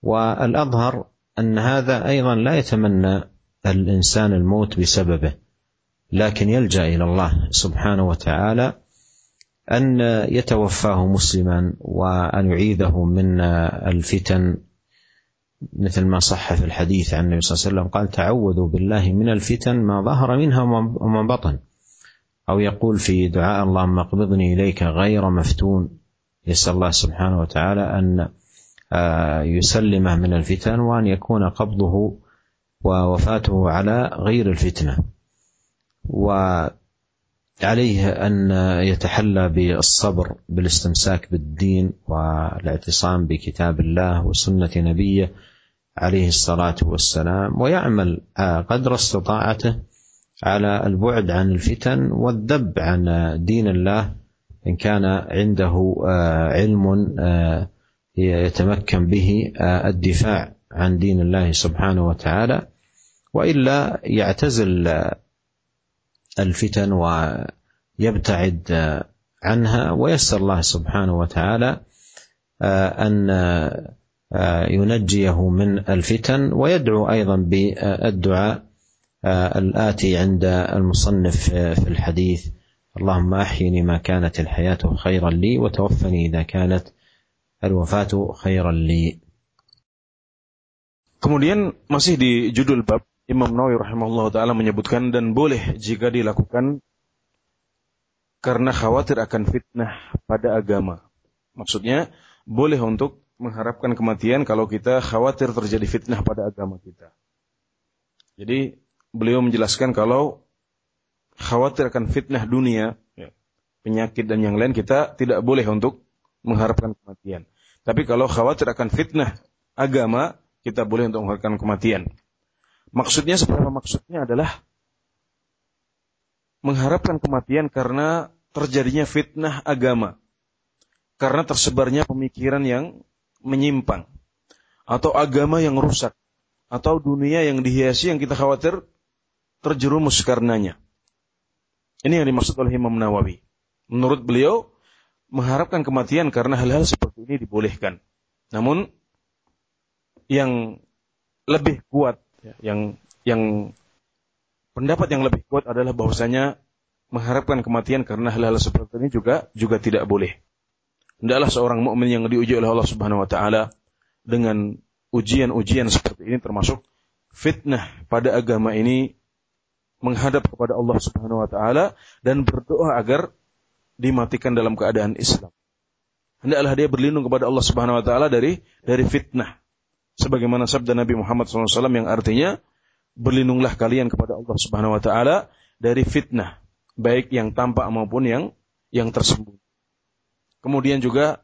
والأظهر أن هذا أيضا لا يتمنى الإنسان الموت بسببه لكن يلجأ إلى الله سبحانه وتعالى أن يتوفاه مسلما وأن يعيذه من الفتن. مثل ما صح في الحديث عن النبي صلى الله عليه وسلم قال تعوذوا بالله من الفتن ما ظهر منها وما بطن. أو يقول في دعاء اللهم اقبضني إليك غير مفتون يسأل الله سبحانه وتعالى أن يسلمه من الفتن وأن يكون قبضه ووفاته على غير الفتنة. و عليه أن يتحلى بالصبر بالاستمساك بالدين والاعتصام بكتاب الله وسنة نبيه عليه الصلاة والسلام ويعمل قدر استطاعته على البعد عن الفتن والذب عن دين الله إن كان عنده علم يتمكن به الدفاع عن دين الله سبحانه وتعالى. وإلا يعتزل الفتن ويبتعد عنها. ويسر الله سبحانه وتعالى أن ينجيه من الفتن. ويدعو أيضا بالدعاء الاتي عند المصنف في الحديث اللهم احيني ما كانت الحياه خيرا لي وتوفني اذا كانت الوفاه خيرا لي Kemudian masih di judul bab Imam Nawawi rahimahullah taala menyebutkan dan boleh jika dilakukan karena khawatir akan fitnah pada agama. Maksudnya boleh untuk mengharapkan kematian kalau kita khawatir terjadi fitnah pada agama kita. Jadi beliau menjelaskan kalau khawatir akan fitnah dunia, ya, penyakit dan yang lain kita tidak boleh untuk mengharapkan kematian. Tapi kalau khawatir akan fitnah agama, kita boleh untuk mengharapkan kematian. Maksudnya sebenarnya maksudnya adalah mengharapkan kematian karena terjadinya fitnah agama. Karena tersebarnya pemikiran yang menyimpang. Atau agama yang rusak. Atau dunia yang dihiasi yang kita khawatir terjerumus karenanya. Ini yang dimaksud oleh Imam Nawawi. Menurut beliau, mengharapkan kematian karena hal-hal seperti ini dibolehkan. Namun, yang lebih kuat Ya, yang yang pendapat yang lebih kuat adalah bahwasanya mengharapkan kematian karena hal-hal seperti ini juga juga tidak boleh. Hendaklah seorang mukmin yang diuji oleh Allah Subhanahu wa taala dengan ujian-ujian seperti ini termasuk fitnah pada agama ini menghadap kepada Allah Subhanahu wa taala dan berdoa agar dimatikan dalam keadaan Islam. Hendaklah dia berlindung kepada Allah Subhanahu wa taala dari dari fitnah sebagaimana sabda Nabi Muhammad SAW yang artinya berlindunglah kalian kepada Allah Subhanahu Wa Taala dari fitnah baik yang tampak maupun yang yang tersembunyi. Kemudian juga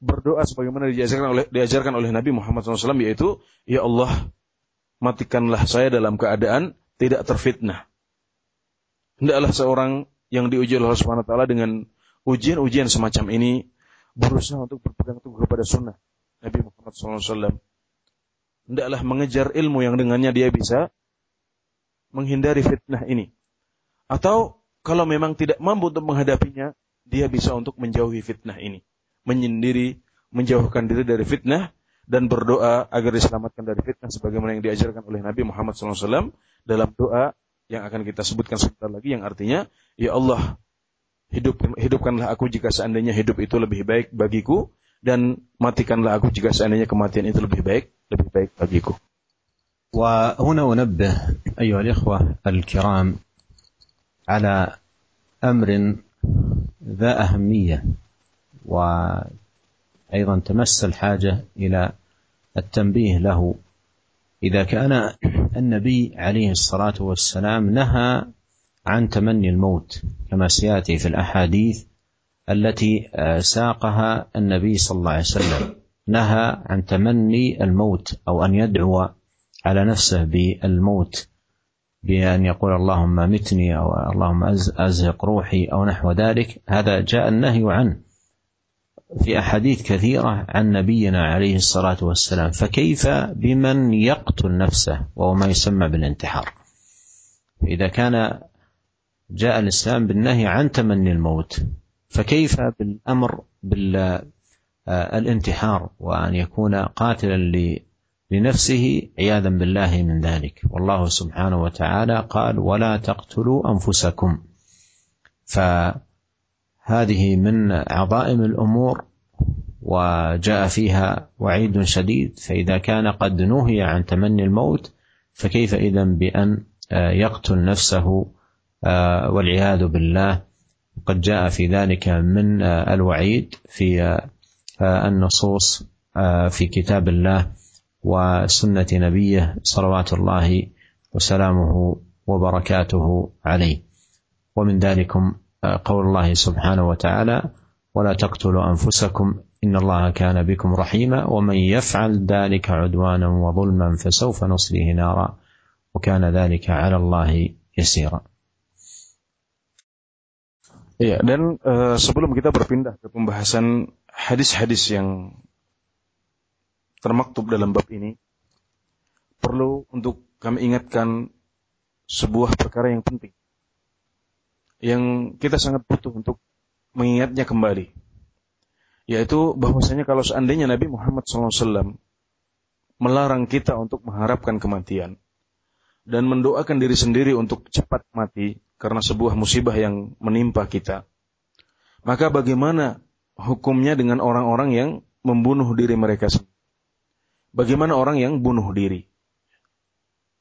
berdoa sebagaimana diajarkan oleh diajarkan oleh Nabi Muhammad SAW yaitu ya Allah matikanlah saya dalam keadaan tidak terfitnah. Hendaklah seorang yang diuji oleh Allah Subhanahu taala dengan ujian-ujian semacam ini berusaha untuk berpegang teguh kepada sunnah Nabi Muhammad SAW hendaklah mengejar ilmu yang dengannya dia bisa menghindari fitnah ini. Atau kalau memang tidak mampu untuk menghadapinya, dia bisa untuk menjauhi fitnah ini. Menyendiri, menjauhkan diri dari fitnah, dan berdoa agar diselamatkan dari fitnah sebagaimana yang diajarkan oleh Nabi Muhammad SAW dalam doa yang akan kita sebutkan sebentar lagi yang artinya ya Allah hidup hidupkanlah aku jika seandainya hidup itu lebih baik bagiku dan matikanlah aku jika seandainya kematian itu lebih baik lebih baik bagiku. وهنا أنبه أيها الإخوة الكرام على أمر ذا أهمية وأيضا تمس الحاجة إلى التنبيه له إذا كان النبي عليه الصلاة والسلام نهى عن تمني الموت كما سيأتي في الأحاديث التي ساقها النبي صلى الله عليه وسلم. نهى عن تمني الموت أو أن يدعو على نفسه بالموت بأن يقول اللهم متني أو اللهم أزهق روحي أو نحو ذلك. هذا جاء النهي عنه. في أحاديث كثيرة عن نبينا عليه الصلاة والسلام فكيف بمن يقتل نفسه وهو ما يسمى بالانتحار؟ إذا كان جاء الإسلام بالنهي عن تمني الموت فكيف بالأمر بالانتحار وأن يكون قاتلا لنفسه عياذا بالله من ذلك؟ والله سبحانه وتعالى قال ولا تقتلوا أنفسكم. فهذه من عظائم الأمور وجاء فيها وعيد شديد فإذا كان قد نهي عن تمني الموت فكيف اذا بأن يقتل نفسه والعياذ بالله؟ قد جاء في ذلك من الوعيد في النصوص في كتاب الله وسنة نبيه صلوات الله وسلامه وبركاته عليه. ومن ذلكم قول الله سبحانه وتعالى ولا تقتلوا انفسكم ان الله كان بكم رحيما ومن يفعل ذلك عدوانا وظلما فسوف نصليه نارا وكان ذلك على الله يسيرا Iya, dan uh, sebelum kita berpindah ke pembahasan hadis-hadis yang termaktub dalam bab ini perlu untuk kami ingatkan sebuah perkara yang penting yang kita sangat butuh untuk mengingatnya kembali yaitu bahwasanya kalau seandainya Nabi Muhammad SAW melarang kita untuk mengharapkan kematian dan mendoakan diri sendiri untuk cepat mati karena sebuah musibah yang menimpa kita maka bagaimana hukumnya dengan orang-orang yang membunuh diri mereka sendiri bagaimana orang yang bunuh diri.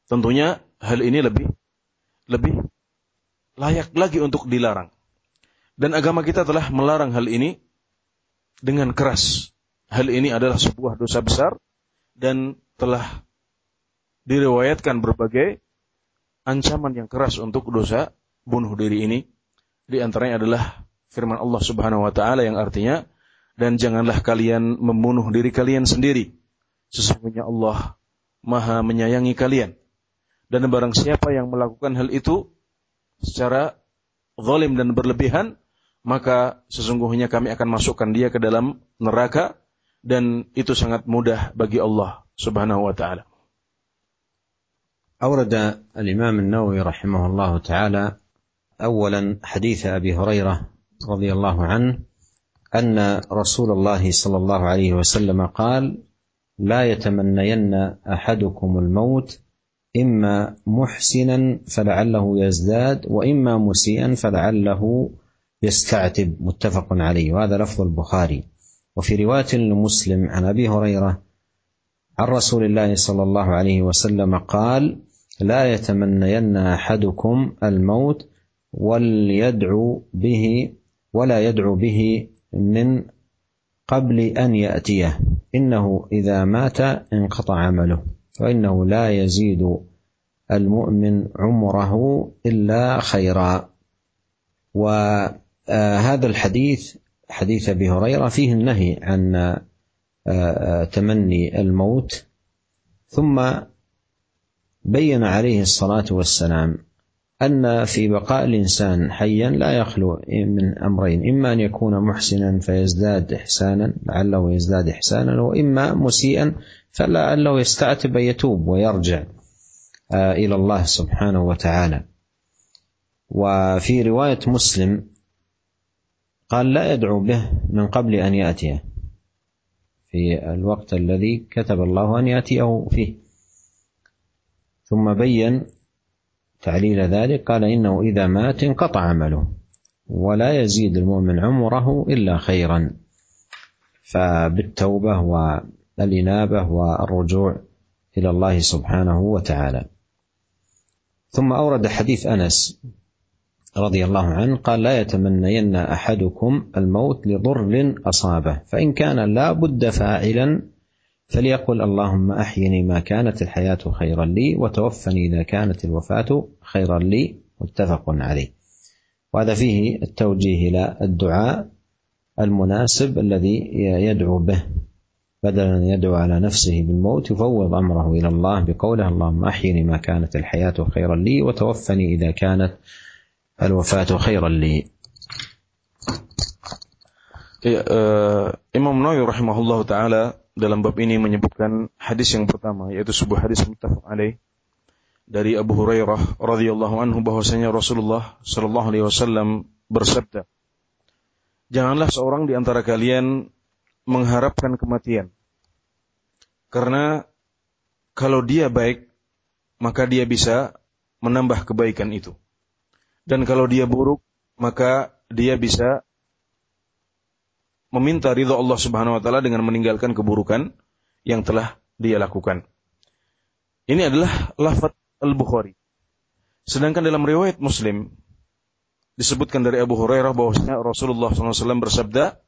Tentunya hal ini lebih lebih layak lagi untuk dilarang. Dan agama kita telah melarang hal ini dengan keras. Hal ini adalah sebuah dosa besar dan telah diriwayatkan berbagai ancaman yang keras untuk dosa bunuh diri ini. Di antaranya adalah firman Allah Subhanahu wa taala yang artinya dan janganlah kalian membunuh diri kalian sendiri Sesungguhnya Allah maha menyayangi kalian. Dan barang siapa yang melakukan hal itu secara zalim dan berlebihan, maka sesungguhnya kami akan masukkan dia ke dalam neraka dan itu sangat mudah bagi Allah Subhanahu wa taala. أورد الإمام النووي رحمه الله تعالى أولا حديث أبي هريرة رضي الله عنه أن رسول الله صلى الله عليه وسلم قال لا يتمنين احدكم الموت إما محسنا فلعله يزداد وإما مسيئا فلعله يستعتب. متفق عليه. وهذا لفظ البخاري. وفي رواية لمسلم عن أبي هريرة عن رسول الله صلى الله عليه وسلم قال لا يتمنين أحدكم الموت وليدعو به ولا يدعو به من قبل أن يأتيه. إنه إذا مات انقطع عمله. وانه لا يزيد المؤمن عمره إلا خيرا. وهذا الحديث حديث أبي هريرة فيه النهي عن تمني الموت ثم بين عليه الصلاة والسلام. أن في بقاء الإنسان حيا لا يخلو من أمرين إما أن يكون محسنا فيزداد إحسانا لعله يزداد إحسانا وإما مسيئا فلعله يستعتب أن يتوب ويرجع إلى الله سبحانه وتعالى. وفي رواية مسلم قال لا يدعو به من قبل أن يأتيه في الوقت الذي كتب الله أن يأتيه فيه. ثم بين تعليل ذلك قال إنه إذا مات انقطع عمله ولا يزيد المؤمن عمره إلا خيرا. فبالتوبة والإنابة والرجوع إلى الله سبحانه وتعالى. ثم أورد حديث أنس رضي الله عنه قال لا يتمنين أحدكم الموت لضر أصابه فإن كان لا بد فاعلا فليقل اللهم أحيني ما كانت الحياة خيرا لي وتوفني إذا كانت الوفاة خيرا لي. متفق عليه. وهذا فيه التوجيه إلى الدعاء المناسب الذي يدعو به. بدل أن يدعو على نفسه بالموت يفوض أمره إلى الله بقوله اللهم أحيني ما كانت الحياة خيرا لي وتوفني إذا كانت الوفاة خيرا لي. Imam Nawawi rahimahullah taala dalam bab ini menyebutkan hadis yang pertama yaitu sebuah hadis muttafaq alaih dari Abu Hurairah radhiyallahu anhu bahwasanya Rasulullah sallallahu alaihi wasallam bersabda Janganlah seorang di antara kalian mengharapkan kematian. Karena kalau dia baik, maka dia bisa menambah kebaikan itu. Dan kalau dia buruk, maka dia bisa meminta ridha Allah Subhanahu wa taala dengan meninggalkan keburukan yang telah dia lakukan. Ini adalah lafaz Al-Bukhari. Sedangkan dalam riwayat Muslim disebutkan dari Abu Hurairah bahwasanya Rasulullah SAW bersabda,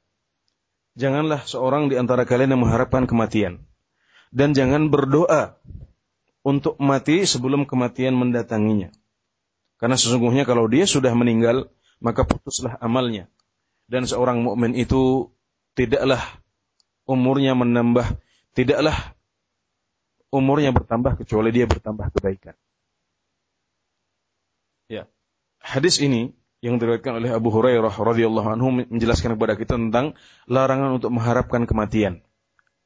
janganlah seorang di antara kalian yang mengharapkan kematian. Dan jangan berdoa untuk mati sebelum kematian mendatanginya. Karena sesungguhnya kalau dia sudah meninggal, maka putuslah amalnya. Dan seorang mukmin itu tidaklah umurnya menambah, tidaklah umurnya bertambah kecuali dia bertambah kebaikan. Ya. Hadis ini yang diriwayatkan oleh Abu Hurairah radhiyallahu anhu menjelaskan kepada kita tentang larangan untuk mengharapkan kematian.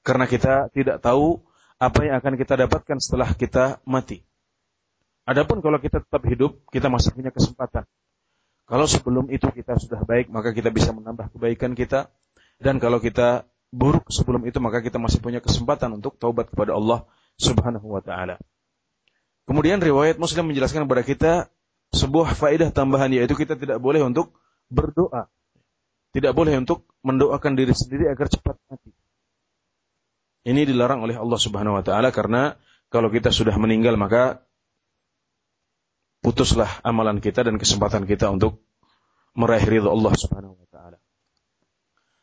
Karena kita tidak tahu apa yang akan kita dapatkan setelah kita mati. Adapun kalau kita tetap hidup, kita masih punya kesempatan. Kalau sebelum itu kita sudah baik, maka kita bisa menambah kebaikan kita. Dan kalau kita buruk sebelum itu, maka kita masih punya kesempatan untuk taubat kepada Allah Subhanahu wa taala. Kemudian riwayat Muslim menjelaskan kepada kita sebuah faedah tambahan yaitu kita tidak boleh untuk berdoa. Tidak boleh untuk mendoakan diri sendiri agar cepat mati. Ini dilarang oleh Allah Subhanahu wa taala karena kalau kita sudah meninggal maka putuslah amalan kita dan kesempatan kita untuk meraih ridha Allah Subhanahu wa taala.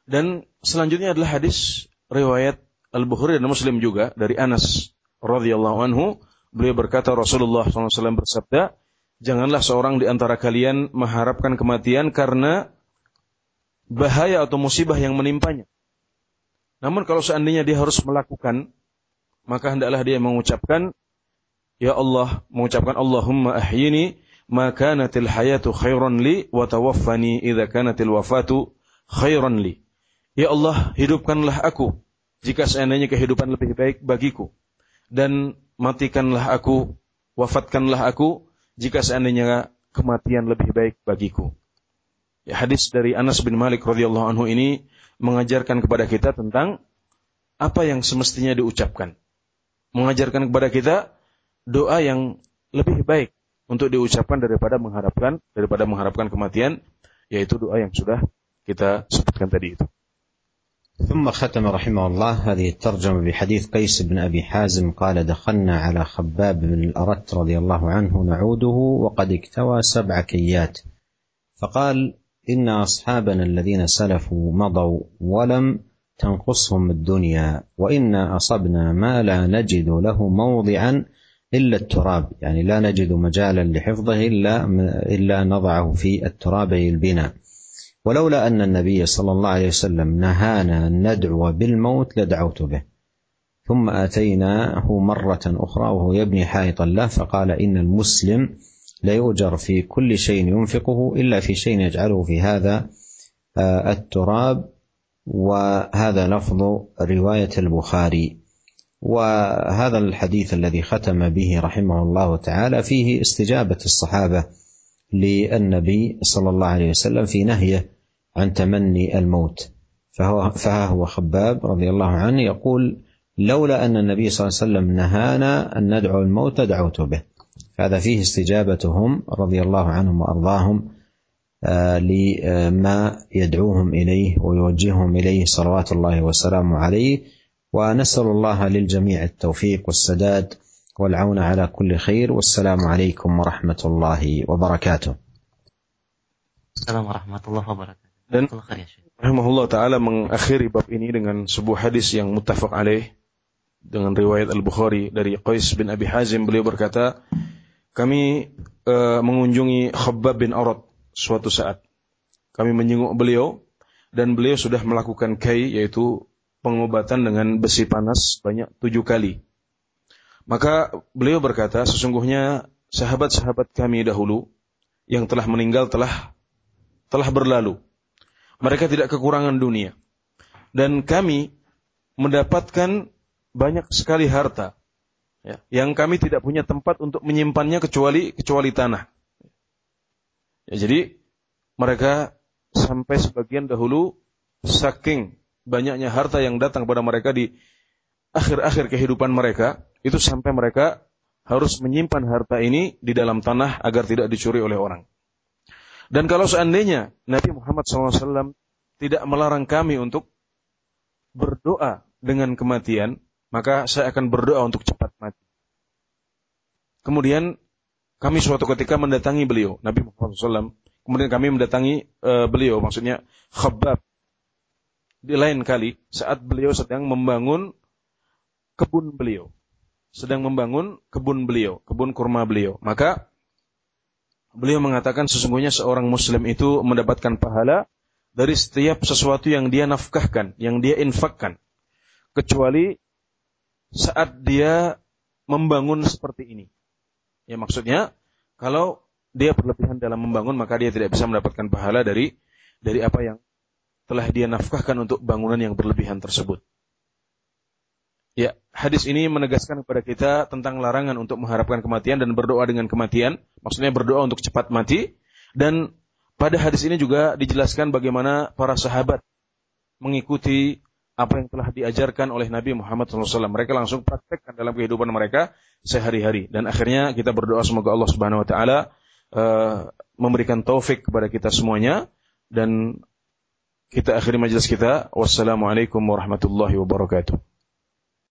Dan selanjutnya adalah hadis riwayat Al-Bukhari dan Muslim juga dari Anas radhiyallahu anhu beliau berkata Rasulullah SAW bersabda janganlah seorang di antara kalian mengharapkan kematian karena bahaya atau musibah yang menimpanya. Namun kalau seandainya dia harus melakukan, maka hendaklah dia mengucapkan, Ya Allah, mengucapkan Allahumma ahyini ma kanatil hayatu khairan li wa tawaffani idza kanatil wafatu khairan li. Ya Allah, hidupkanlah aku jika seandainya kehidupan lebih baik bagiku dan matikanlah aku, wafatkanlah aku jika seandainya kematian lebih baik bagiku. Ya, hadis dari Anas bin Malik radhiyallahu anhu ini mengajarkan kepada kita tentang apa yang semestinya diucapkan. Mengajarkan kepada kita doa yang lebih baik untuk diucapkan daripada mengharapkan daripada mengharapkan kematian yaitu doa yang sudah kita sebutkan tadi itu. ثم ختم رحمه الله هذه الترجمة بحديث قيس بن أبي حازم قال دخلنا على خباب بن الأرت رضي الله عنه نعوده وقد اكتوى سبع كيات فقال إن أصحابنا الذين سلفوا مضوا ولم تنقصهم الدنيا وإنا أصبنا ما لا نجد له موضعا إلا التراب يعني لا نجد مجالا لحفظه إلا إلا نضعه في التراب البناء ولولا أن النبي صلى الله عليه وسلم نهانا أن ندعو بالموت لدعوت به. ثم أتيناه مرة أخرى وهو يبني حائطا له فقال إن المسلم ليؤجر في كل شيء ينفقه إلا في شيء يجعله في هذا آه، التراب. وهذا لفظ رواية البخاري. وهذا الحديث الذي ختم به رحمه الله تعالى فيه استجابة الصحابة للنبي صلى الله عليه وسلم في نهيه عن تمني الموت. فهو فها هو خباب رضي الله عنه يقول لولا أن النبي صلى الله عليه وسلم نهانا أن ندعو الموت دعوت به. هذا فيه استجابتهم رضي الله عنهم وأرضاهم آه، لما يدعوهم إليه ويوجههم إليه صلوات الله وسلامه عليه ونسال الله للجميع التوفيق والسداد والعون على كل خير والسلام عليكم ورحمه الله وبركاته. السلام ورحمه الله وبركاته. Dan rahimahullah taala mengakhiri bab ini dengan sebuah hadis yang muttafaq alaih dengan riwayat Al-Bukhari dari Qais bin Abi Hazim beliau berkata, kami uh, mengunjungi Khabbab bin Arad suatu saat. Kami menyenguk beliau dan beliau sudah melakukan kai yaitu pengobatan dengan besi panas banyak tujuh kali. Maka beliau berkata, sesungguhnya sahabat-sahabat kami dahulu yang telah meninggal telah telah berlalu. Mereka tidak kekurangan dunia. Dan kami mendapatkan banyak sekali harta ya, yang kami tidak punya tempat untuk menyimpannya kecuali kecuali tanah. Ya, jadi mereka sampai sebagian dahulu saking banyaknya harta yang datang kepada mereka di akhir-akhir kehidupan mereka, itu sampai mereka harus menyimpan harta ini di dalam tanah agar tidak dicuri oleh orang. Dan kalau seandainya Nabi Muhammad SAW tidak melarang kami untuk berdoa dengan kematian, maka saya akan berdoa untuk cepat mati. Kemudian kami suatu ketika mendatangi beliau, Nabi Muhammad SAW. Kemudian kami mendatangi uh, beliau, maksudnya Khabbab. Di lain kali, saat beliau sedang membangun kebun beliau. Sedang membangun kebun beliau, kebun kurma beliau. Maka beliau mengatakan sesungguhnya seorang muslim itu mendapatkan pahala dari setiap sesuatu yang dia nafkahkan, yang dia infakkan. Kecuali saat dia membangun seperti ini. Ya maksudnya kalau dia berlebihan dalam membangun maka dia tidak bisa mendapatkan pahala dari dari apa yang telah dia nafkahkan untuk bangunan yang berlebihan tersebut. Ya, hadis ini menegaskan kepada kita tentang larangan untuk mengharapkan kematian dan berdoa dengan kematian, maksudnya berdoa untuk cepat mati dan pada hadis ini juga dijelaskan bagaimana para sahabat mengikuti apa yang telah diajarkan oleh Nabi Muhammad SAW. Mereka langsung praktekkan dalam kehidupan mereka sehari-hari. Dan akhirnya kita berdoa semoga Allah Subhanahu Wa Taala uh, memberikan taufik kepada kita semuanya dan kita akhiri majelis kita. Wassalamualaikum warahmatullahi wabarakatuh.